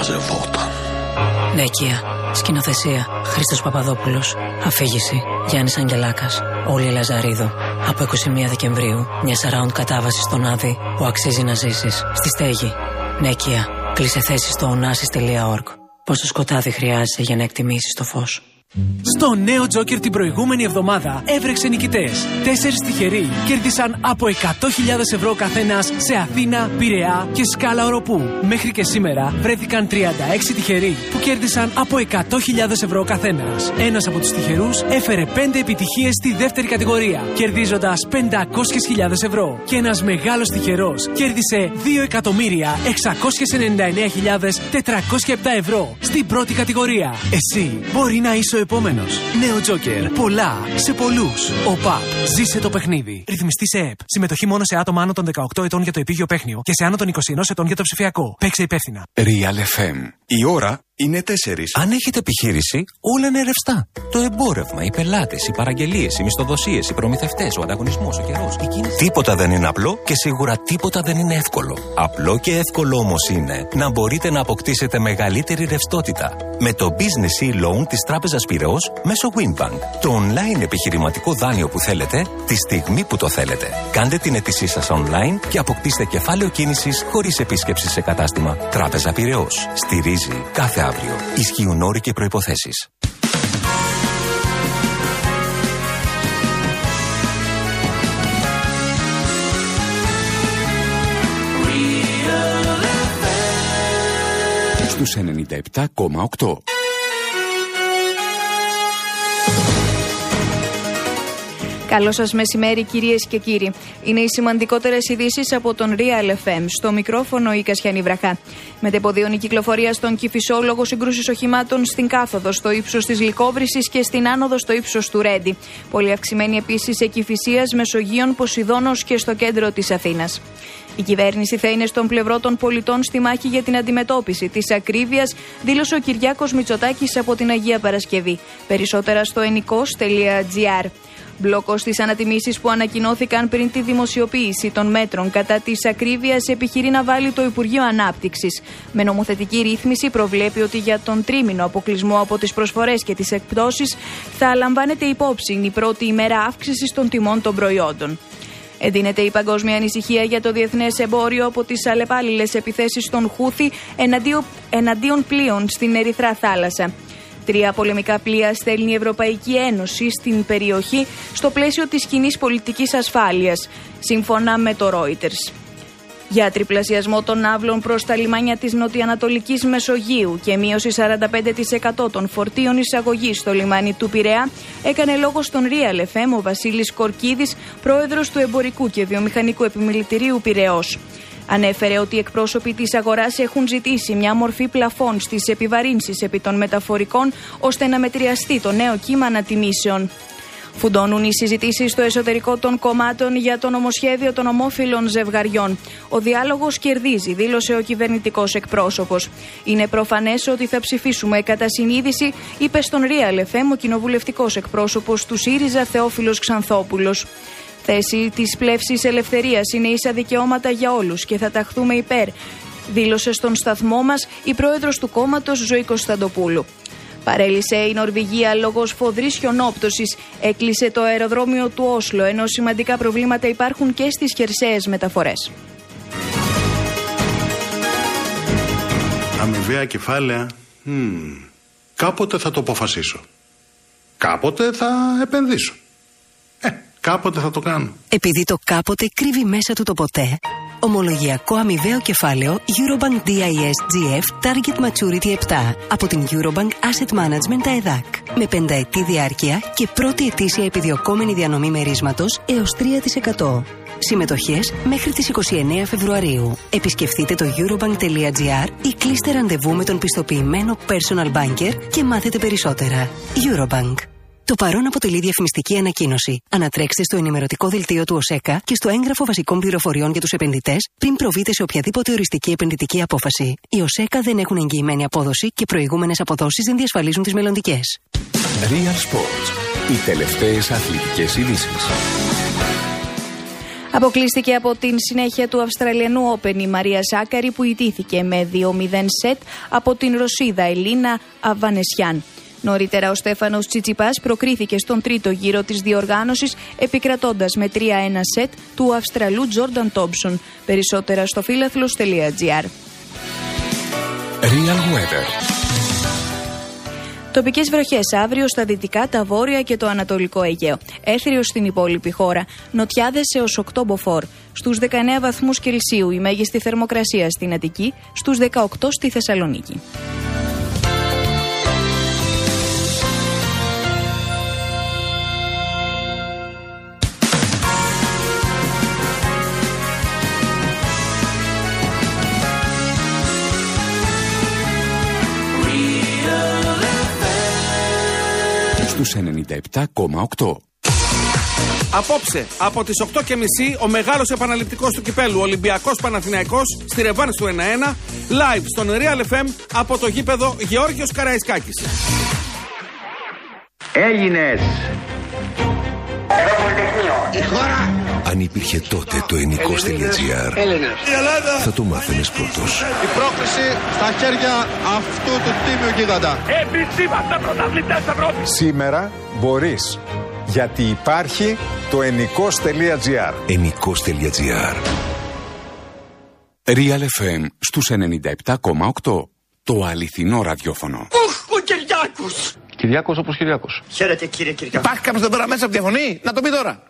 μαζευόταν. Νέκια. Σκηνοθεσία. Χρήστος Παπαδόπουλος. Αφήγηση. Γιάννης Αγγελάκας. Όλη Λαζαρίδο. Από 21 Δεκεμβρίου. Μια σαράουντ κατάβασης στον Άδη που αξίζει να ζήσεις. Στη στέγη. Νέκια. Κλείσε θέση στο onasis.org. Πόσο σκοτάδι χρειάζεσαι για να εκτιμήσεις το φως. Στο νέο Τζόκερ την προηγούμενη εβδομάδα έβρεξε νικητές. Τέσσερις τυχεροί κέρδισαν από 100.000 ευρώ καθένας σε Αθήνα, Πειραιά και Σκάλα Οροπού. Μέχρι και σήμερα βρέθηκαν 36 τυχεροί που κέρδισαν από 100.000 ευρώ καθένας. Ένας από τους τυχερούς έφερε 5 επιτυχίες στη δεύτερη κατηγορία, κερδίζοντας 500.000 ευρώ. Και ένας μεγάλος τυχερός κέρδισε 2.699.407 ευρώ στην πρώτη κατηγορία. Εσύ μπορεί να είσαι ο επόμενος. Νέο Τζόκερ. Πολλά σε πολλούς. Ο ΠΑΠ. Ζήσε το παιχνίδι. Ρυθμιστή σε ΕΠ. Συμμετοχή μόνο σε άτομα άνω των 18 ετών για το επίγειο παίχνιο και σε άνω των 21 ετών για το ψηφιακό. Παίξε υπεύθυνα. Real FM. Η ώρα είναι 4. Αν έχετε επιχείρηση, όλα είναι ρευστά. Το εμπόρευμα, οι πελάτες, οι παραγγελίες, οι μισθοδοσίες, οι προμηθευτές, ο ανταγωνισμός, ο καιρός. Κίνηση... Τίποτα δεν είναι απλό και σίγουρα τίποτα δεν είναι εύκολο. Απλό και εύκολο όμως είναι να μπορείτε να αποκτήσετε μεγαλύτερη ρευστότητα με το Business E-Loan της Τράπεζας Πυραιός μέσω Winbank. Το online επιχειρηματικό δάνειο που θέλετε τη στιγμή που το θέλετε. Κάντε την αίτησή σας online και αποκτήστε κεφάλαιο κίνησης χωρίς επίσκεψη σε κατάστημα. Τράπεζα Πυραιός. Στηρίζει κάθε αύριο. Ισχύουν όροι και προποθέσει. Στους 97,8. Καλό σας μεσημέρι, κυρίες και κύριοι. Είναι οι σημαντικότερες ειδήσεις από τον Real FM. Στο μικρόφωνο η Κασιανή Βραχά. Μετεποδίων η κυκλοφορία στον Κυφισόλογο συγκρούσεις οχημάτων στην κάθοδο, στο ύψος της Λικόβρηση και στην άνοδο στο ύψος του Ρέντι. Πολύ αυξημένη επίσης Εκυφυσίας, Μεσογείων, Ποσειδόνο και στο κέντρο της Αθήνας. Η κυβέρνηση θα είναι στον πλευρό των πολιτών στη μάχη για την αντιμετώπιση της ακρίβειας, δήλωσε ο Κυριάκος Μητσοτάκης από την Αγία Παρασκευή. Περισσότερα στο ενικό.gr. Μπλόκος στις ανατιμήσεις που ανακοινώθηκαν πριν τη δημοσιοποίηση των μέτρων κατά της ακρίβειας επιχειρεί να βάλει το Υπουργείο Ανάπτυξης. Με νομοθετική ρύθμιση προβλέπει ότι για τον τρίμηνο αποκλεισμό από τις προσφορές και τις εκπτώσεις θα λαμβάνεται υπόψη η πρώτη ημέρα αύξησης των τιμών των προϊόντων. Εντείνεται η παγκόσμια ανησυχία για το διεθνές εμπόριο από τις αλλεπάλληλες επιθέσεις των Χούθη εναντίον πλοίων στην Ερυθρά θάλασσα. Τρία πολεμικά πλοία στέλνει η Ευρωπαϊκή Ένωση στην περιοχή στο πλαίσιο της κοινής πολιτικής ασφάλειας, σύμφωνα με το Reuters. Για τριπλασιασμό των άβλων προς τα λιμάνια της Νοτιοανατολικής Μεσογείου και μείωση 45% των φορτίων εισαγωγής στο λιμάνι του Πειραιά, έκανε λόγο στον Real FM ο Βασίλης Κορκίδης, πρόεδρος του Εμπορικού και Βιομηχανικού Επιμελητηρίου Πειραιός. Ανέφερε ότι οι εκπρόσωποι της αγοράς έχουν ζητήσει μια μορφή πλαφών στις επιβαρύνσεις επί των μεταφορικών ώστε να μετριαστεί το νέο κύμα ανατιμήσεων. Φουντώνουν οι συζητήσεις στο εσωτερικό των κομμάτων για το νομοσχέδιο των ομόφυλων ζευγαριών. Ο διάλογος κερδίζει, δήλωσε ο κυβερνητικός εκπρόσωπος. Είναι προφανές ότι θα ψηφίσουμε κατά συνείδηση, είπε στον Real FM ο κοινοβουλευτικός εκπρόσωπος του ΣΥΡΙΖΑ Θεόφιλος Ξανθόπουλος. Θέση της πλεύσης ελευθερίας είναι ίσα δικαιώματα για όλους και θα ταχθούμε υπέρ, δήλωσε στον σταθμό μας η πρόεδρος του κόμματος Ζωή Κωνσταντοπούλου. Παρέλυσε η Νορβηγία λόγω σφοδρή χιονόπτωση. Έκλεισε το αεροδρόμιο του Όσλο, ενώ σημαντικά προβλήματα υπάρχουν και στις χερσαίες μεταφορές. Αμοιβαία κεφάλαια. Κάποτε θα το αποφασίσω. Κάποτε θα επενδύσω. Ε, κάποτε θα το κάνω. Επειδή το κάποτε κρύβει μέσα του το ποτέ. Ομολογιακό αμοιβαίο κεφάλαιο Eurobank DIS GF Target Maturity 7 από την Eurobank Asset Management ΑΕΔΑΚ. Με πενταετή διάρκεια και πρώτη ετήσια επιδιωκόμενη διανομή μερίσματος έως 3%. Συμμετοχές μέχρι τις 29 Φεβρουαρίου. Επισκεφτείτε το eurobank.gr ή κλείστε ραντεβού με τον πιστοποιημένο personal banker και μάθετε περισσότερα. Eurobank. Το παρόν αποτελεί διαφημιστική ανακοίνωση. Ανατρέξτε στο ενημερωτικό δελτίο του ΟΣΕΚΑ και στο έγγραφο βασικών πληροφοριών για τους επενδυτές πριν προβείτε σε οποιαδήποτε οριστική επενδυτική απόφαση. Οι ΟΣΕΚΑ δεν έχουν εγγυημένη απόδοση και προηγούμενες αποδόσεις δεν διασφαλίζουν τις μελλοντικές. Real Sports. Οι τελευταίες αθλητικές ειδήσεις. Αποκλείστηκε από την συνέχεια του Αυστραλιανού Open η Μαρία Σάκαρη που ιτήθηκε με 2-0 σετ από την Ρωσίδα Ελίνα Αβανεσιάν. Νωρίτερα ο Στέφανος Τσιτσιπάς προκρίθηκε στον τρίτο γύρο της διοργάνωσης επικρατώντας με 3-1 σετ του Αυστραλού Τζόρνταν Τόμψον. Περισσότερα στο φίλαθλος.gr Real Weather. Τοπικές βροχές αύριο στα δυτικά, τα βόρεια και το ανατολικό Αιγαίο. Έθριο στην υπόλοιπη χώρα. Νοτιάδες έω 8 μποφόρ. Στους 19 βαθμούς Κελσίου η μέγιστη θερμοκρασία στην Αττική, στους 18 στη Θεσσαλονίκη. Στους 97,8. Απόψε, από τις 8.30 ο μεγάλος επαναληπτικός του κυπέλου Ολυμπιακός Παναθηναϊκός στη Ρεβάνη του 1-1, live στον Real FM από το γήπεδο Γεώργιος Καραϊσκάκης. Έλληνες. Η χώρα αν υπήρχε τότε το ενικό.gr θα το μάθαινες πρώτος. Η πρόκληση στα χέρια αυτού του τίμιου γίγαντα. Εμείς είμαστε πρωταθλητές Ευρώπης. Σήμερα μπορείς γιατί υπάρχει το ενικός.gr ενικός.gr Real FM στους 97,8 Το αληθινό ραδιόφωνο. Οχ, ο Κυριάκος! Κυριάκος όπως Κυριάκος. Χαίρετε κύριε Κυριάκο. Υπάρχει κάποιος εδώ πέρα μέσα από τη φωνή; Να το πει τώρα.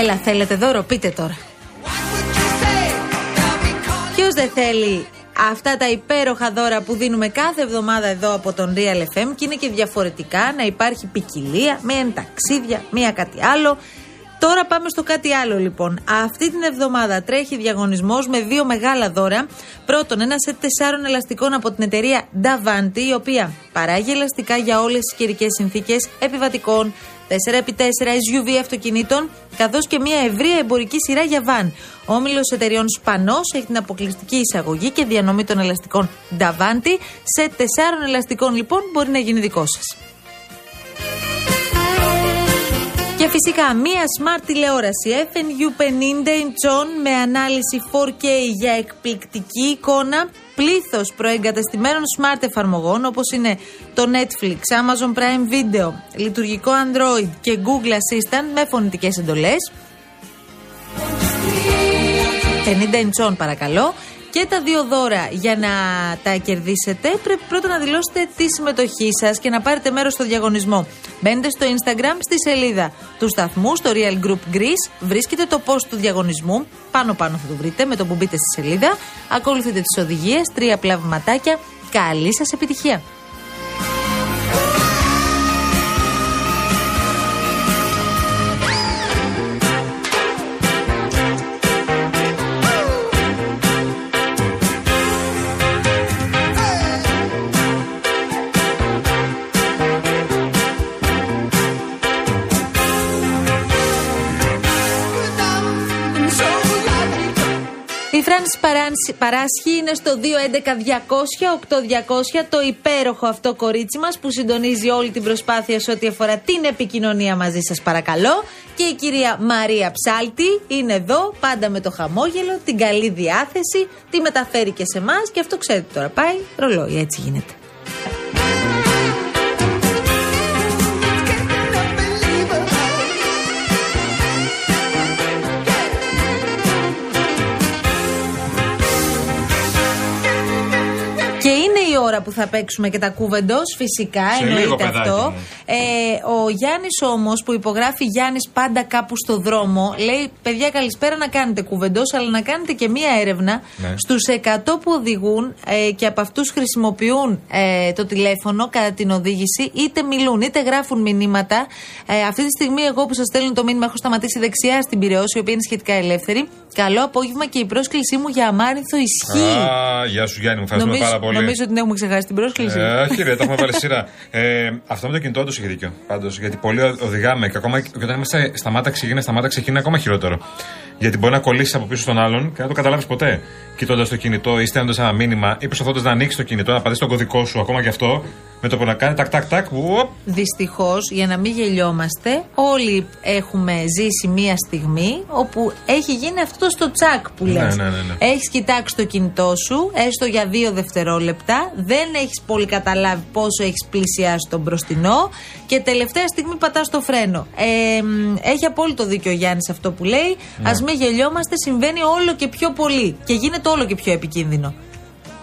Έλα, θέλετε δώρο, πείτε τώρα. Ποιος δεν θέλει αυτά τα υπέροχα δώρα που δίνουμε κάθε εβδομάδα εδώ από τον Real FM και είναι και διαφορετικά να υπάρχει ποικιλία, μία είναι ταξίδια, μία κάτι άλλο. Τώρα πάμε στο κάτι άλλο λοιπόν. Αυτή την εβδομάδα τρέχει διαγωνισμός με δύο μεγάλα δώρα. Πρώτον, ένα σετ τεσσάρων ελαστικών από την εταιρεία Davanti, η οποία παράγει ελαστικά για όλες τις καιρικές συνθήκες επιβατικών, 4x4 SUV αυτοκινήτων, καθώς και μια ευρεία εμπορική σειρά για βαν. Ο όμιλος εταιριών Σπανό έχει την αποκλειστική εισαγωγή και διανομή των ελαστικών Davanti. Σε τεσσάρων ελαστικών λοιπόν μπορεί να γίνει δικό σας. Και φυσικά μία smart τηλεόραση FNU 50 inch με ανάλυση 4K για εκπληκτική εικόνα, πλήθος προεγκατεστημένων smart εφαρμογών όπως είναι το Netflix, Amazon Prime Video, λειτουργικό Android και Google Assistant με φωνητικές εντολές. 50 inch παρακαλώ και τα δύο δώρα για να τα κερδίσετε, πρέπει πρώτα να δηλώσετε τη συμμετοχή σας και να πάρετε μέρος στο διαγωνισμό. Μπαίνετε στο Instagram στη σελίδα του σταθμού, στο Real Group Greece. Βρίσκετε το post του διαγωνισμού. Πάνω-πάνω θα το βρείτε με το που μπείτε στη σελίδα. Ακολουθείτε τις οδηγίες, τρία πλαυματάκια. Καλή σας επιτυχία! Γιάννη Παράσχη είναι στο 211-200-8200 το υπέροχο αυτό κορίτσι μας που συντονίζει όλη την προσπάθεια σε ό,τι αφορά την επικοινωνία μαζί σας, παρακαλώ. Και η κυρία Μαρία Ψάλτη είναι εδώ, πάντα με το χαμόγελο, την καλή διάθεση, τη μεταφέρει και σε εμάς και αυτό ξέρετε τώρα. Πάει ρολόι, έτσι γίνεται. Η ώρα που θα παίξουμε και τα κούβεντο, φυσικά, Σε λίγο, εννοείται παιδάκι αυτό. μου. Ε, ο Γιάννης όμως, που υπογράφει Γιάννης πάντα κάπου στο δρόμο, λέει: Παιδιά, καλησπέρα να κάνετε κούβεντο, αλλά να κάνετε και μία έρευνα Ναι. στους 100 που οδηγούν ε, και από αυτούς χρησιμοποιούν ε, το τηλέφωνο κατά την οδήγηση, είτε μιλούν είτε γράφουν μηνύματα. Ε, αυτή τη στιγμή, εγώ που σας στέλνω το μήνυμα, έχω σταματήσει δεξιά στην Πυραιώση, η οποία είναι σχετικά ελεύθερη. Καλό απόγευμα και η πρόσκλησή μου για αμάρινθο ισχύει. Α, γεια σου Γιάννη, μου ευχαριστούμε Νομίζω, πάρα πολύ. νομίζω ότι την έχουμε ξεχάσει την πρόσκληση. Ε, όχι, ρε, το έχουμε βάλει σειρά. Ε, αυτό με το κινητό τους έχει δίκιο. Πάντως, γιατί πολλοί οδηγάμε και ακόμα και όταν είμαστε σταμάτα ξεκινά, σταμάτα ξεκινά, είναι ακόμα χειρότερο. Γιατί μπορεί να κολλήσεις από πίσω στον άλλον και να το καταλάβεις ποτέ. Κοιτώντας το κινητό ή στέλνοντας ένα μήνυμα ή προσπαθώντας να ανοίξεις το κινητό, να πατήσεις τον κωδικό σου, ακόμα και αυτό, με το που να κάνει τακ τακ τακ, ουοπ, Δυστυχώς, για να μην γελιόμαστε, όλοι έχουμε ζήσει μία στιγμή όπου έχει γίνει αυτό το στο τσακ που Ναι, λες. ναι, ναι, ναι. Έχεις κοιτάξει το κινητό σου, έστω για δύο δευτερόλεπτα, δεν έχεις πολύ καταλάβει πόσο έχεις πλησιάσει τον μπροστινό και τελευταία στιγμή πατάς το φρένο. Ε, μ, έχει απόλυτο δίκιο ο Γιάννης αυτό που λέει. Ναι. Α μην γελιόμαστε, συμβαίνει όλο και πιο πολύ και γίνεται όλο και πιο επικίνδυνο.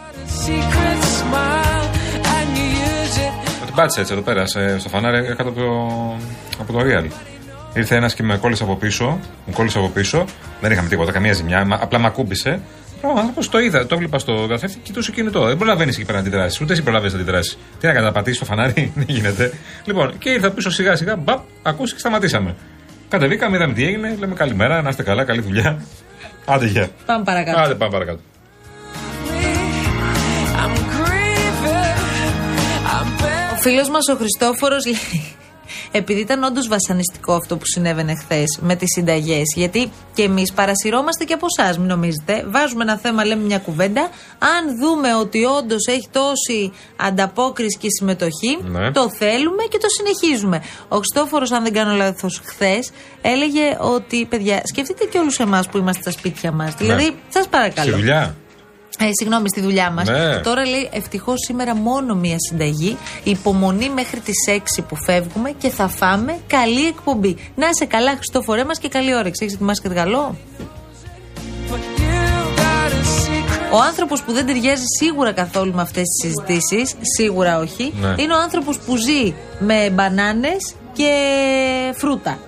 Με την πάτησε έτσι εδώ πέρα σε- στο φανάρι κάτω από το, από το Real. Ήρθε ένας και με κόλλησε από πίσω. Μου κόλλησε από πίσω. Δεν είχαμε τίποτα, καμία ζημιά. μα- Απλά με ακούμπησε. Ο άνθρωπος το είδα, το έβλεπα στο καθρέφτη, κοιτούσε κινητό. Δεν προλαβαίνεις εκεί πέρα να αντιδράσεις. Ούτε εσύ προλαβαίνεις να αντιδράσεις. Τι να κάνει, να πατήσει το φανάρι, δεν γίνεται. Λοιπόν, και ήρθα πίσω σιγά σιγά, μπαπ, ακούσει και σταματήσαμε. Κατεβήκαμε, είδαμε τι έγινε, λέμε καλημέρα, να είστε καλά, καλή δουλειά. Άντε γεια. Πάμε παρακάτω. Άντε πάμε παρακάτω. Φίλος μας ο Χριστόφορος λέει. Επειδή ήταν όντως βασανιστικό αυτό που συνέβαινε χθες με τις συνταγές, γιατί και εμείς παρασυρώμαστε και από εσάς, μην νομίζετε. Βάζουμε ένα θέμα, λέμε μια κουβέντα. Αν δούμε ότι όντως έχει τόση ανταπόκριση και συμμετοχή, Ναι. το θέλουμε και το συνεχίζουμε. Ο Χριστόφορος, αν δεν κάνω λάθος, χθες έλεγε ότι, παιδιά, σκεφτείτε και όλους εμάς που είμαστε στα σπίτια μας. Δηλαδή, σας παρακαλώ. Στη δουλειά. Ε, συγγνώμη, στη δουλειά μας. Ναι. Τώρα λέει ευτυχώς σήμερα μόνο μία συνταγή. Υπομονή μέχρι τις 6 που φεύγουμε και θα φάμε. Καλή εκπομπή. Να σε καλά, Χριστόφορέ μας και καλή όρεξη. Έχεις ετοιμάσει κάτι καλό. Ο άνθρωπος που δεν ταιριάζει σίγουρα καθόλου με αυτές τις συζητήσεις, σίγουρα όχι, Ναι. είναι ο άνθρωπος που ζει με μπανάνες και φρούτα.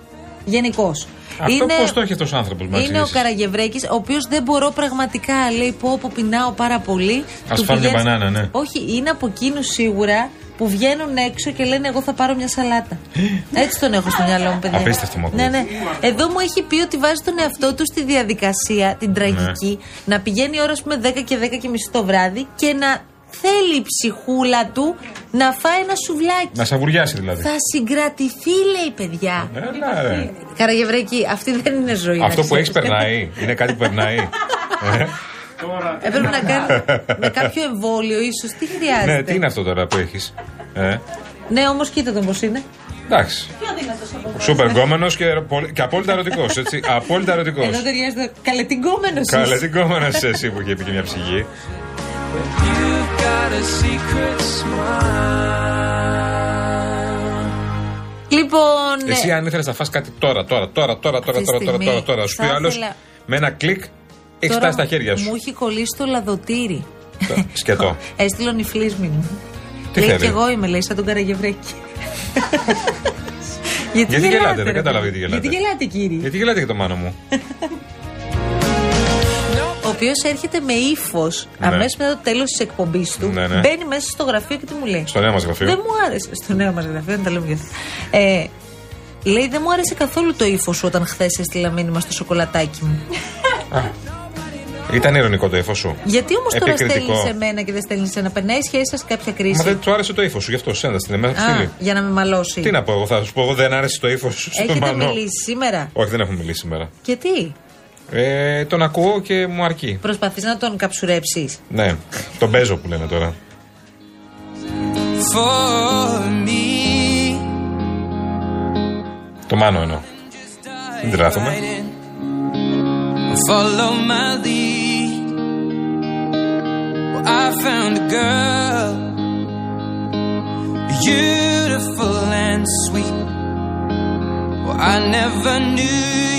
Γενικώς. Αυτό πώς το έχει αυτός ο άνθρωπος, μα Είναι ο Καραγευρέκης, ο οποίος δεν μπορώ πραγματικά, λέει, πω, πω πεινάω πάρα πολύ. Ας Του φάμε μια πηγαίνεις- μπανάνα, ναι. Όχι, είναι από εκείνους σίγουρα που βγαίνουν έξω και λένε Εγώ θα πάρω μια σαλάτα. Έτσι τον έχω στο μυαλό μου, παιδιά. Απίστευτο μου ακούγεται. Ναι, ναι. Εδώ μου έχει πει ότι βάζει τον εαυτό του στη διαδικασία, την τραγική, Ναι. να πηγαίνει η ώρα, ας πούμε, 10 και 10 και μισή το βράδυ και να θέλει η ψυχούλα του να φάει ένα σουβλάκι. Να σαβουριάσει δηλαδή. Θα συγκρατηθεί, λέει, παιδιά. Έλα, ρε. Καραγευρέκη, αυτή δεν είναι ζωή. να Αυτό που ξέρεις. έχεις περνάει. Είναι κάτι που περνάει. Ε, Έπρεπε να κάνεις με κάποιο εμβόλιο, ίσως. Τι χρειάζεται; ναι, τι είναι αυτό τώρα που έχεις. Ε, Ναι, όμως κοίτα τον πώς είναι. εντάξει. Πιο δυνατό από Σούπερ; Γκόμενος και, πολύ- και απόλυτα ερωτικός. Έτσι. Απόλυτα ερωτικός. Εδώ ταιριάζει το καλετυγκόμενο Καλέ την γκόμενο εσύ που είχε πει και μια ψυχή. Λοιπόν. Εσύ, ε, αν ήθελες να φας κάτι τώρα, τώρα, τώρα, τώρα, τώρα, Αυτή τη τώρα, τώρα, στιγμή τώρα, τώρα, σου πει θα άλλος ήθελα- με ένα κλικ έχεις τώρα φτάσει στα χέρια σου. Μου έχει κολλήσει το λαδοτήρι. Σκετό. Έστειλε ο νυφλής μου. Τι λέει θέλει; και εγώ είμαι, λέει, σαν τον Καραγευρέκη. Γιατί γελάτε, γελάτε, δεν ρε κατάλαβα παιδί; γιατί γελάτε. Γιατί γελάτε, κύριε; Γιατί γελάτε για το μάνο μου; Ο οποίος έρχεται με ύφος Ναι. αμέσως μετά το τέλος της εκπομπής του. Ναι, ναι. Μπαίνει μέσα στο γραφείο και τι μου λέει. Στο νέο μας γραφείο. Δεν μου άρεσε. Στο νέο μας γραφείο, δεν τα λέμε για αυτό. Ε, λέει, δεν μου άρεσε καθόλου το ύφος σου όταν χθες έστειλα μήνυμα στο σοκολατάκι μου. Ήταν ηρωνικό το ύφος σου. Γιατί όμως τώρα Επικριτικό. στέλνεις σε μένα και δεν στέλνεις σε ένα; Περνάει σχέση σας κάποια κρίση; Μα δεν του άρεσε το ύφος σου, γι' αυτό σέντα στην εμένα Α, στείλει. για να με μαλώσει. Τι να πω, εγώ θα σου πω, εγώ δεν άρεσε το ύφος σου στο Έχετε μανό. μιλήσει σήμερα; Όχι, δεν έχουμε μιλήσει σήμερα. Και τι; Ε, τον ακούω και μου αρκεί. Προσπαθείς να τον καψουρέψεις. Ναι, τον παίζω που λένε τώρα. Το μάνο εννοώ. Δεν τράθουμε. follow my lead. Well, I found a girl, beautiful and sweet. Well, I never knew you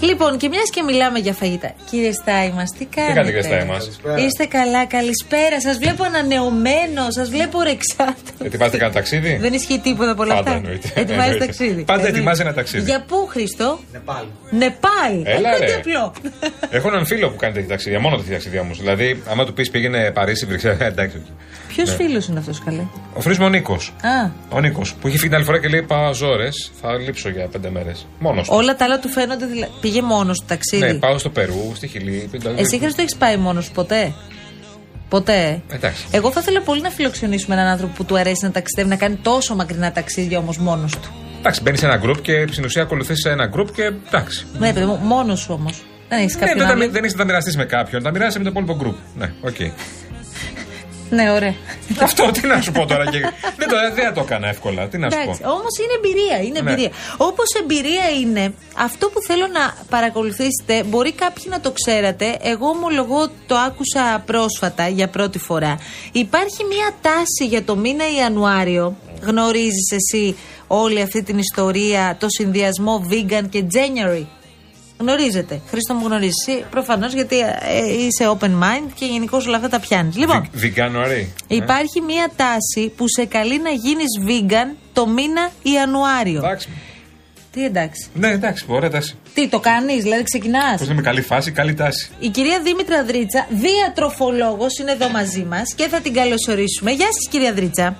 Λοιπόν, και μιας και μιλάμε για φαγητά. Κύριε Στάι μας, τι κάνετε; κάνετε, κύριε Στάι μας; Είστε καλά, καλησπέρα. Σας βλέπω ανανεωμένο, σας βλέπω ρεξάτο. Ετοιμάζετε κανένα ταξίδι; Δεν ισχύει τίποτα από όλα Πάντα αυτά. εννοείται. Ετοιμάζει Εννοείται. ταξίδι. Πάντα Εννοείται. ετοιμάζει ένα ταξίδι. Για πού, Χριστό; Νεπάλ. Νεπάλ. Έλα, Ε, ρε. τι απλό. Έχω έναν φίλο που κάνει τέτοια ταξίδια, μόνο τέτοια ταξίδια όμως. Δηλαδή, άμα του πεις πήγαινε Παρίσι, Βρυξέλλες, εντάξει. Ποιος Ναι. φίλος είναι αυτός, καλέ; Ο φίλος μου ο Νίκος. Α, Ο Νίκος που έχει φύγει την άλλη φορά και λέει Πάω ζώρες, θα λείψω για πέντε μέρες. Μόνος. όλα τα άλλα του φαίνονται. δηλα- Πήγε μόνος του ταξίδι. Ναι, πάω στο Περού, στη Χιλή. δηλαδή- Εσύ, Χριστό, έχεις πάει μόνος σου ποτέ; Ποτέ; Εντάξει. Εγώ θα ήθελα πολύ να φιλοξενήσουμε έναν άνθρωπο που του αρέσει να ταξιδεύει, να κάνει τόσο μακρινά ταξίδια όμως μόνος του. Εντάξει, μπαίνεις σε ένα γκρουπ και στην ουσία ακολουθείς ένα γκρουπ και εντάξει. Ναι, παιδί μου, μόνος σου όμως. Δεν έχεις Ναι, κάποιον δεν, τα- άλλο. δεν έχει να τα μοιραστείς με κάποιον, τα μοιράσαι με το υπόλοιπο γκρουπ. Ναι, οκ. Ναι, ωραία. Αυτό τι να σου πω τώρα. Και... δεν, το, δεν θα το έκανα εύκολα. Τι να σου Εντάξει, πω. όμως είναι εμπειρία. Είναι Ναι. εμπειρία. Όπως εμπειρία είναι αυτό που θέλω να παρακολουθήσετε, μπορεί κάποιοι να το ξέρατε. Εγώ ομολογώ το άκουσα πρόσφατα για πρώτη φορά. Υπάρχει μια τάση για το μήνα Ιανουάριο. Γνωρίζεις εσύ όλη αυτή την ιστορία, το συνδυασμό vegan και January; Γνωρίζετε. Χρήστο μου γνωρίζει. Εσύ προφανώς γιατί ε, είσαι open mind και γενικώς όλα αυτά τα πιάνεις. Λοιπόν, Βιγγάνοαρη. Υπάρχει μία τάση που σε καλεί να γίνεις vegan το μήνα Ιανουάριο. Εντάξει. Τι εντάξει. Ναι, εντάξει, ωραία τάση. Τι το κάνεις, δηλαδή ξεκινάς; Πώς λέμε, καλή φάση, καλή τάση. Η κυρία Δήμητρα Δρίτσα, διατροφολόγος, είναι εδώ μαζί μας και θα την καλωσορίσουμε. Γεια σας κυρία Δρίτσα.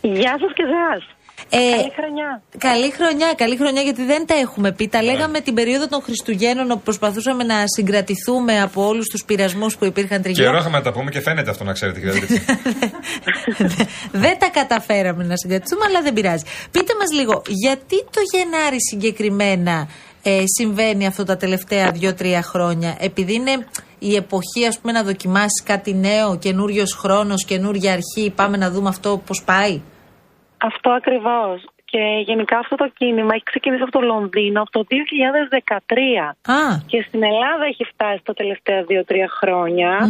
Γεια σας και εσάς. Ε, Καλή χρονιά. Καλή χρονιά, καλή χρονιά γιατί δεν τα έχουμε πει. Ναι. Τα λέγαμε την περίοδο των Χριστουγέννων όπου προσπαθούσαμε να συγκρατηθούμε από όλους τους πειρασμούς που υπήρχαν τριγύρω. Καιρό είχαμε να τα πούμε και φαίνεται αυτό να ξέρετε, κυρία Δρίτσα. δεν τα καταφέραμε να συγκρατηθούμε, αλλά δεν πειράζει. Πείτε μας λίγο, γιατί το Γενάρη συγκεκριμένα ε, συμβαίνει αυτό τα τελευταία δύο-τρία χρόνια, επειδή είναι η εποχή ας πούμε να δοκιμάσεις κάτι νέο, καινούριος χρόνος, καινούργια αρχή, πάμε να δούμε αυτό πώς πάει; Αυτό ακριβώς. Και γενικά αυτό το κίνημα έχει ξεκινήσει από το Λονδίνο από το 2013. Α, Και στην Ελλάδα έχει φτάσει τα τελευταία δύο-τρία χρόνια.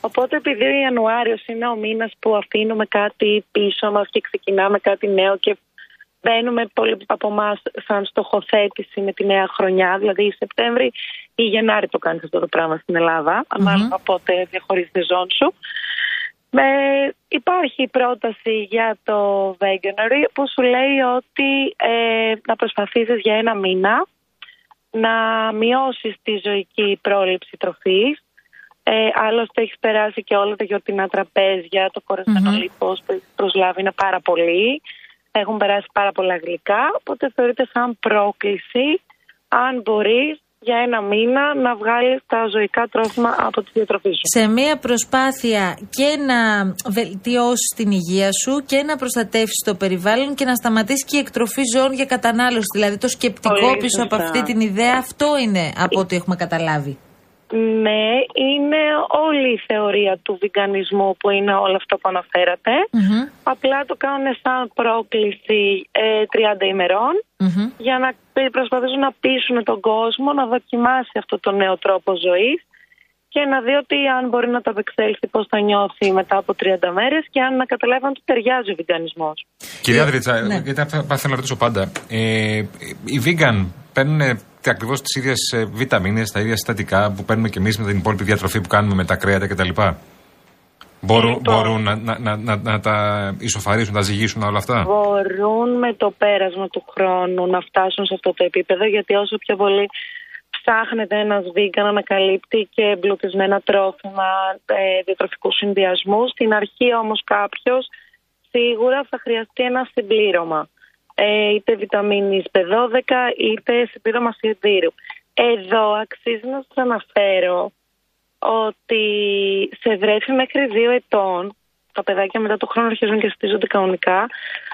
Οπότε επειδή ο Ιανουάριος είναι ο μήνας που αφήνουμε κάτι πίσω μας και ξεκινάμε κάτι νέο και μπαίνουμε πολύ από εμάς σαν στοχοθέτηση με τη νέα χρονιά, δηλαδή η Σεπτέμβρη ή Γενάρη το κάνεις αυτό το πράγμα στην Ελλάδα, ανάλογα πότε διαχωρίζεις τη ζώνη σου. Με, υπάρχει η πρόταση για το Veganery που σου λέει ότι ε, να προσπαθήσεις για ένα μήνα να μειώσεις τη ζωική πρόληψη τροφής. Ε, άλλωστε έχεις περάσει και όλα τα γιορτινά τραπέζια, το κορεσμένο Μμμ. λίπος που έχεις προσλάβει είναι πάρα πολύ. Έχουν περάσει πάρα πολλά γλυκά, οπότε θεωρείται σαν πρόκληση αν μπορείς για ένα μήνα να βγάλεις τα ζωικά τρόφιμα από τη διατροφή σου. σε μία προσπάθεια και να βελτιώσεις την υγεία σου και να προστατεύσεις το περιβάλλον και να σταματήσει και η εκτροφή ζώων για κατανάλωση. Δηλαδή το σκεπτικό Πολύ πίσω από σωστά. αυτή την ιδέα αυτό είναι από ό,τι έχουμε καταλάβει. Ναι, είναι όλη η θεωρία του βιγκανισμού που είναι όλο αυτό που αναφέρατε. Απλά το κάνουν σαν πρόκληση ε, 30 ημερων για να π- προσπαθήσουν να πείσουν τον κόσμο να δοκιμάσει αυτό το νέο τρόπο ζωής και να δει ότι αν μπορεί να το απεξέλθει πώς θα νιώθει μετά από 30 μέρες και αν να καταλάβει αν του ταιριάζει ο βιγκανισμός. Κυρία Δρίτσα, ναι. γιατί αυτά που θέλω να ρωτήσω πάντα. Ε, οι vegan παίρνουν ακριβώς τις ίδιες βιταμίνες, τα ίδια συστατικά που παίρνουμε και εμείς με την υπόλοιπη διατροφή που κάνουμε με τα κρέατα κτλ. Μπορούν, Λοιπόν. μπορούν να, να, να, να, να τα ισοφαρίσουν, να τα ζυγίσουν όλα αυτά; μπορούν με το πέρασμα του χρόνου να φτάσουν σε αυτό το επίπεδο γιατί όσο πιο πολύ ψάχνεται ένας βίγκαν να ανακαλύπτει και εμπλουτισμένα τρόφιμα, ε, διατροφικούς συνδυασμούς. Στην αρχή όμως κάποιος σίγουρα θα χρειαστεί ένα συμπλήρωμα. Ε, είτε βιταμίνης B12 είτε συμπλήρωμα σιδήρου. Εδώ αξίζει να σας αναφέρω ότι σε βρέφη μέχρι δύο ετών, τα παιδάκια μετά το χρόνο αρχίζουν και στίζονται κανονικά,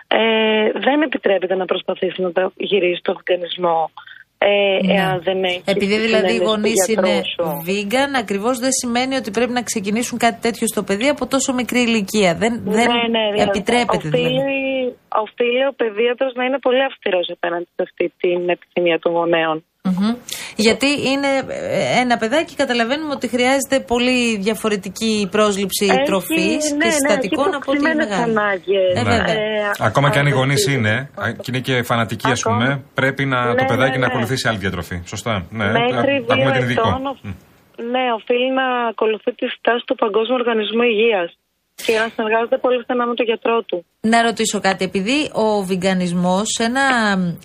ε, δεν επιτρέπεται να προσπαθήσει να τα γυρίσει στο οργανισμό. Ε, Ναι. εάν δεν έχεις Επειδή δηλαδή οι συνένεση του γονεί γιατρού είναι σου. vegan, ακριβώς δεν σημαίνει ότι πρέπει να ξεκινήσουν κάτι τέτοιο στο παιδί από τόσο μικρή ηλικία. Δεν, δεν ναι, ναι, δηλαδή, επιτρέπεται οφείλει, δηλαδή. οφείλει ο παιδίατρος να είναι πολύ αυστηρός απέναντι σε αυτή την επιθυμία των γονέων. Μμμ. Γιατί είναι ε, ένα παιδάκι, καταλαβαίνουμε ότι χρειάζεται πολύ διαφορετική πρόσληψη Έχει, τροφής ναι, και ναι, συστατικών έχει από ό,τι υποψημένες μεγάλη. ανάγκες. Ε, Ναι. βέβαια. Ε, Ακόμα και αν οι αυτό γονείς το- είναι α, και είναι και φανατικοί, ας Ακόμα. πούμε, πρέπει να, Ναι, το παιδάκι ναι, να ναι. ακολουθήσει άλλη διατροφή. Σωστά. Ναι, Μέχρι τα έχουμε δύο την ειδικό. ετών, ναι, οφείλει να ακολουθεί τη στάση του Παγκόσμιου Οργανισμού Υγείας και να συνεργάζεται πολύ στενά με τον γιατρό του. Να ρωτήσω κάτι, επειδή ο βιγκανισμός σε ένα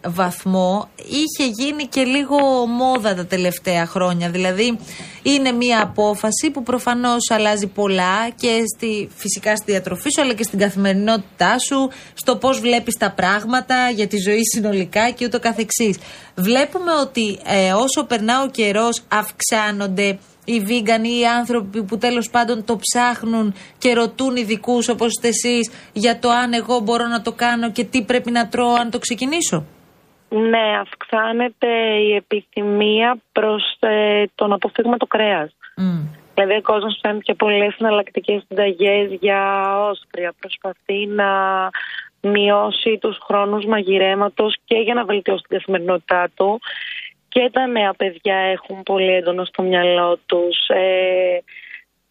βαθμό είχε γίνει και λίγο μόδα τα τελευταία χρόνια. Δηλαδή είναι μια απόφαση που προφανώς αλλάζει πολλά και στη, φυσικά στη διατροφή σου αλλά και στην καθημερινότητά σου, στο πώς βλέπεις τα πράγματα για τη ζωή συνολικά και ούτω καθεξής. Βλέπουμε ότι ε, όσο περνά ο καιρός αυξάνονται οι vegan ή οι άνθρωποι που τέλος πάντων το ψάχνουν και ρωτούν ειδικούς όπως είστε εσείς για το αν εγώ μπορώ να το κάνω και τι πρέπει να τρώω αν το ξεκινήσω; Ναι, αυξάνεται η επιθυμία προς ε, το να αποφύγουμε το κρέας. Δηλαδή ο κόσμος παίρνει και πολλές εναλλακτικές συνταγές για όσπρια. Προσπαθεί να μειώσει τους χρόνους μαγειρέματος και για να βελτιώσει την καθημερινότητά του. Και τα νέα παιδιά έχουν πολύ έντονο στο μυαλό τους ε,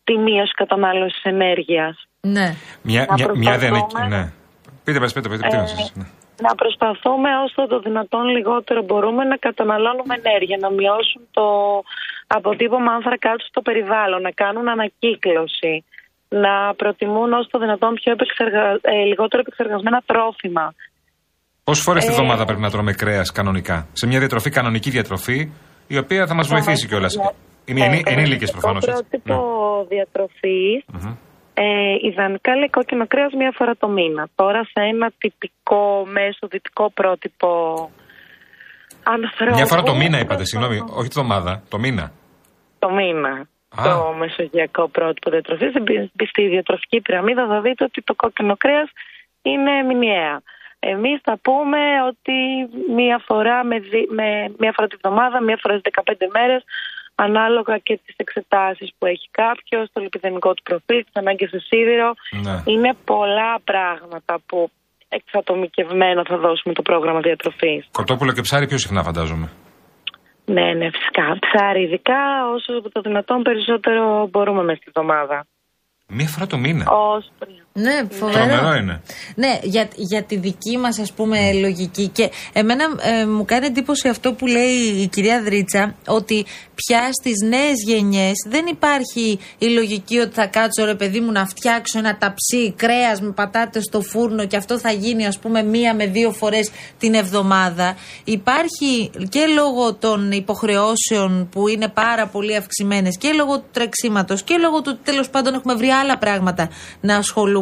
τη μείωση κατανάλωσης ενέργειας. Ναι. Μια, Να μια, μια δεν προσπαθούμε. Ναι. Πείτε, πείτε, πείτε, πείτε, Ε, τι να σας- ναι. να προσπαθούμε όσο το δυνατόν λιγότερο μπορούμε να καταναλώνουμε ενέργεια, να μειώσουν το αποτύπωμα άνθρακα του στο περιβάλλον, να κάνουν ανακύκλωση, να προτιμούν όσο το δυνατόν πιο επεξεργα... ε, λιγότερο επεξεργασμένα τρόφιμα. Πόσες φορές τη Ε, βδομάδα πρέπει να τρώμε κρέας κανονικά; Σε μια διατροφή, κανονική διατροφή, η οποία θα μας βοηθήσει κιόλας. Είναι ενή, Ε, ενήλικες το προφανώ. πρότυπο διατροφής, ε, ιδανικά λέει κόκκινο κρέας μία φορά το μήνα. Τώρα σε ένα τυπικό μέσο δυτικό πρότυπο ανθρώπου... Μια φορά το μήνα είπατε, συγγνώμη, όχι τη βδομάδα, το μήνα. Το μήνα. Α. Το μεσογειακό πρότυπο διατροφής. Στη διατροφική πυραμίδα θα δείτε ότι το κόκκινο κρέας είναι μηνιαία. Εμείς θα πούμε ότι μία φορά, με, δι- με, μία φορά τη βδομάδα, μία φορά στι 15 μέρες, ανάλογα και τις εξετάσεις που έχει κάποιος, το λιπιδεμικό του προφίλ, τις ανάγκες σε σίδηρο. Ναι. Είναι πολλά πράγματα που εξατομικευμένα θα δώσουμε το πρόγραμμα διατροφής. Κοτόπουλο και ψάρι πιο συχνά φαντάζομαι. Ναι, ναι, φυσικά. Ψάρι, ειδικά όσο το δυνατόν περισσότερο μπορούμε μέσα στη εβδομάδα. Μία φορά το μήνα. Όσπρια. Ναι, φοβερό. Τρομερό είναι. Ναι, για, για τη δική μας ας πούμε λογική και εμένα ε, μου κάνει εντύπωση αυτό που λέει η κυρία Δρίτσα ότι πια στις νέες γενιές δεν υπάρχει η λογική ότι θα κάτσω ρε παιδί μου να φτιάξω ένα ταψί κρέας με πατάτες στο φούρνο και αυτό θα γίνει ας πούμε μία με δύο φορές την εβδομάδα. Υπάρχει και λόγω των υποχρεώσεων που είναι πάρα πολύ αυξημένες και λόγω του τρεξίματος και λόγω του ότι τέλος πάντων έχουμε βρει άλλα πράγματα να ασχολούμαστε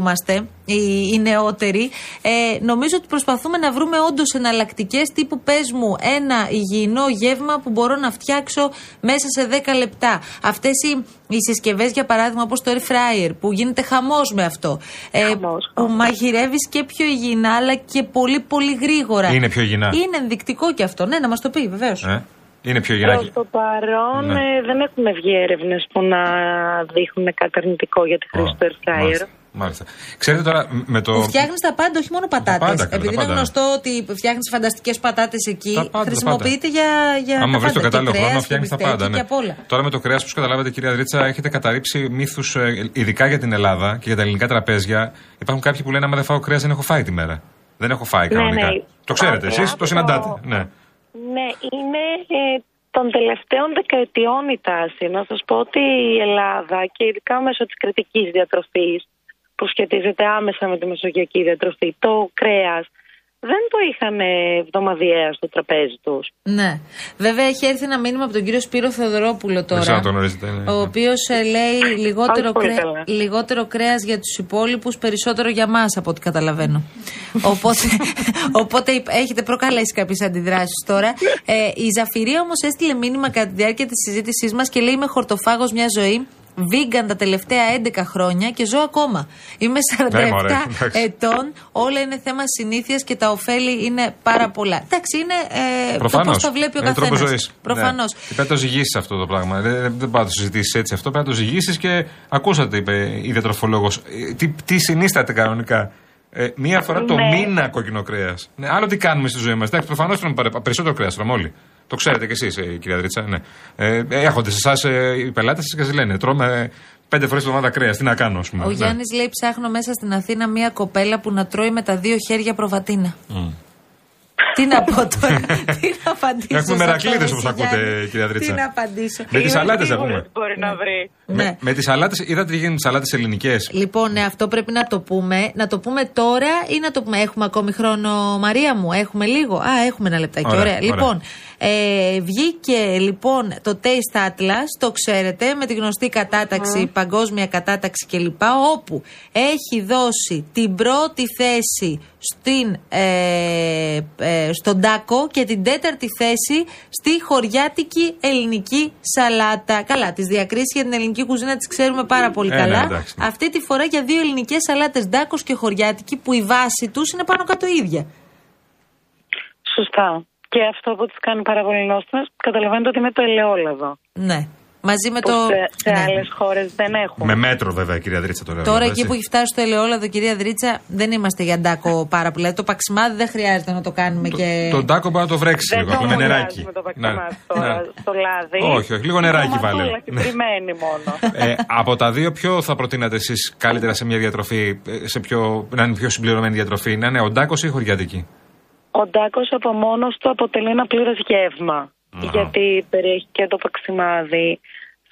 οι, οι νεότεροι. Ε, νομίζω ότι προσπαθούμε να βρούμε όντως εναλλακτικές τύπου πες μου ένα υγιεινό γεύμα που μπορώ να φτιάξω μέσα σε 10 λεπτά. Αυτές οι, οι συσκευές, για παράδειγμα, όπως το air fryer, που γίνεται χαμός με αυτό. Ε, που μαγειρεύεις και πιο υγιεινά, αλλά και πολύ πολύ γρήγορα. Είναι πιο υγιεινά. Είναι ενδεικτικό κι αυτό. Ναι, να μας το πει, βεβαίως. Ε; Είναι πιο Προς υγιεινά. το παρόν Ναι. ε, δεν έχουν βγει έρευνες που να δείχνουν κάτι αρνητικό για τη χρήση του air fryer. Μάλιστα. Μάλιστα. Ξέρετε τώρα μ- με το. Που φτιάχνεις τα πάντα, όχι μόνο πατάτες. πάντα, καλά, τα Επειδή είναι πάντα. γνωστό ότι φτιάχνεις φανταστικές πατάτες εκεί, Τα πάντα, τα χρησιμοποιείται για, για. Άμα τα βρεις το πάντα. Και κατάλληλο χρόνο, κρέας, φτιάχνεις τα και μπιφτέκι πάντα. Ναι. Και απ' όλα. Τώρα με το κρέας, όπως καταλάβατε, κυρία Δρίτσα, έχετε καταρρύψει μύθους, ειδικά για την Ελλάδα και για τα ελληνικά τραπέζια. Υπάρχουν κάποιοι που λένε: Άμα δεν φάω κρέας, δεν έχω φάει τη μέρα. Δεν έχω φάει Ναι, κανονικά. ναι. Το ξέρετε, εσείς Απλά το συναντάτε. Ναι. Ναι, είναι ε, των τελευταίων δεκαετιών η τάση. Να σας πω ότι η Ελλάδα και ειδικά μέσω της κριτικής διατροφής που σχετίζεται άμεσα με τη μεσογειακή διατροφή, το κρέας δεν το είχαν εβδομαδιαίας στο τραπέζι τους. Ναι. Βέβαια έχει έρθει ένα μήνυμα από τον κύριο Σπύρο Θεοδωρόπουλο τώρα. ξέρω αν το γνωρίζετε, ναι. Ο οποίος λέει λιγότερο, Όχι πολύ κρέ... καλά. λιγότερο κρέας για τους υπόλοιπους, περισσότερο για μας από ό,τι καταλαβαίνω. οπότε, οπότε υπ- έχετε προκαλέσει κάποιες αντιδράσεις τώρα. Ε, η Ζαφυρία όμως έστειλε μήνυμα κατά τη διάρκεια της συζήτησής μας και λέει: Είμαι χορτοφάγος μια ζωή. Vegan τα τελευταία 11 χρόνια και ζω ακόμα. Είμαι 47 Ναι, μωρέ, εντάξει. ετών. Όλα είναι θέμα συνήθειας και τα ωφέλη είναι πάρα πολλά. Εντάξει, είναι ε, το Προφανώς. πώς τα βλέπει ο Είναι τρόπος καθένας. ζωής. Προφανώς. Ναι. Και πρέπει να το ζυγίσεις αυτό το πράγμα. Δεν, δεν πρέπει να το συζητήσεις έτσι αυτό. Πρέπει να το ζυγίσεις και ακούσατε, είπε η διατροφολόγος. Τι, τι συνίσταται κανονικά. Ε, μία φορά το Ναι. μήνα κόκκινο κρέας. Ναι, άλλο τι κάνουμε στη ζωή μας. Προφανώς τρώμε παρε- περισσότερο κρέας, τρώμε όλοι. Το ξέρετε κι εσείς, ε, κυρία Δρίτσα. Ναι. Ε, έρχονται σε εσάς ε, οι πελάτες σα και σα λένε Τρώμε πέντε φορές την εβδομάδα κρέας. Τι να κάνω, ας πούμε. Ο Ναι. Γιάννης λέει: Ψάχνω μέσα στην Αθήνα μία κοπέλα που να τρώει με τα δύο χέρια προβατίνα. Μμ. Τι να πω τώρα, τι να απαντήσω. Έχουμε σε αυτό, μερακλείδες εσύ, όπως ακούτε, Γιάννη. κυρία Τι Δρίτσα. να απαντήσω. Με τις σαλάτες θα πούμε. Μπορεί να βρει. Ναι. Με, με τις σαλάτες, είδατε τι γίνεται με τι σαλάτες ελληνικές; Λοιπόν, ναι, αυτό πρέπει να το πούμε. Να το πούμε τώρα ή να το πούμε. Έχουμε ακόμη χρόνο, Μαρία μου. Έχουμε λίγο. Α, έχουμε ένα λεπτάκι. Ωραία, Ωραία. ωραία. Λοιπόν, ε, βγήκε λοιπόν το Taste Atlas, το ξέρετε, με τη γνωστή κατάταξη, παγκόσμια κατάταξη κλπ. Όπου έχει δώσει την πρώτη θέση στην, ε, ε, στον τάκο και την τέταρτη θέση στη χωριάτικη ελληνική σαλάτα. Καλά, τις διακρίσεις για την ελληνική κουζίνα τις ξέρουμε πάρα πολύ Ε, ναι, καλά. εντάξει. Αυτή τη φορά για δύο ελληνικές σαλάτες, ντάκος και χωριάτικη, που η βάση τους είναι πάνω κάτω ίδια. Σωστά. Και αυτό που τις κάνει πάρα πολύ νόστιμες, καταλαβαίνετε ότι είναι το ελαιόλαδο. Ναι. Μαζί με Που το. σε, σε ναι. άλλες χώρες δεν έχουν. Με μέτρο βέβαια, κυρία Δρίτσα τώρα. Τώρα έτσι. εκεί που έχει φτάσει το ελαιόλαδο, κυρία Δρίτσα, δεν είμαστε για ντάκο πάρα πολύ. Δηλαδή το παξιμάδι δεν χρειάζεται να το κάνουμε και. Τον τάκο μπορεί να το βρέξει Δεν λίγο, το απλά με νεράκι. μοιράζουμε το Ναι, παξιμάδι τώρα ναι. στο λάδι. Όχι, όχι, λίγο νεράκι Το βάλε. μαντούλα Ναι. συγκεκριμένη μόνο. Ε, από τα δύο, ποιο θα προτείνατε εσείς καλύτερα σε μια διατροφή, ε, σε πιο, να είναι πιο συμπληρωμένη διατροφή, να είναι ο ντάκος ή η χωριάτικη; Ο ντάκος από μόνος του αποτελεί ένα πλήρες γεύμα. Γιατί περιέχει και το παξιμάδι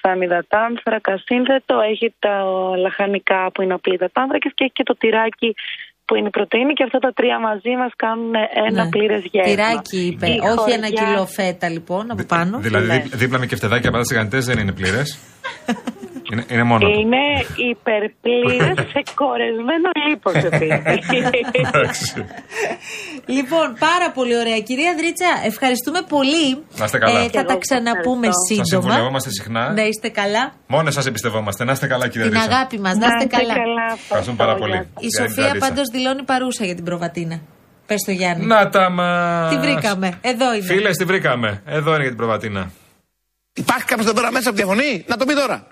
σαν υδατάνθρακα σύνθετο, έχει τα λαχανικά που είναι απλοί υδατάνθρακες και έχει και το τυράκι που είναι η πρωτεΐνη και αυτά τα τρία μαζί μας κάνουν ένα Ναι. πλήρες γεύμα. Τυράκι είπε. Η Όχι ένα χωριά- κιλό φέτα λοιπόν από πάνω. Δηλαδή, Ναι. δίπ- δίπλα με κεφτεδάκια πατάτε τηγανιτέ δεν είναι πλήρες. είναι, είναι μόνος. του. Είναι υπερπλήρες σε κορεσμένο λίπος επίσης. Εντάξει. Λοιπόν, πάρα πολύ ωραία. Κυρία Δρίτσα, ευχαριστούμε πολύ. Να είστε καλά. Ε, θα τα ξαναπούμε Σα σύντομα. συμβουλευόμαστε συχνά. Να είστε καλά. Μόνο σας εμπιστευόμαστε. Να είστε καλά, κυρία Την Δρίτσα. αγάπη μας, να είστε καλά. Ευχαριστούμε πάρα πολύ. Η Κυρία Σοφία Δρίτσα. πάντως δηλώνει παρούσα για την προβατίνα. Πες το Γιάννη. Να τα μα. Τη βρήκαμε. Εδώ είναι. Φίλες, τη βρήκαμε. Εδώ είναι για την προβατίνα. Υπάρχει κάποιος εδώ πέρα μέσα που διαφωνεί, να το πει τώρα.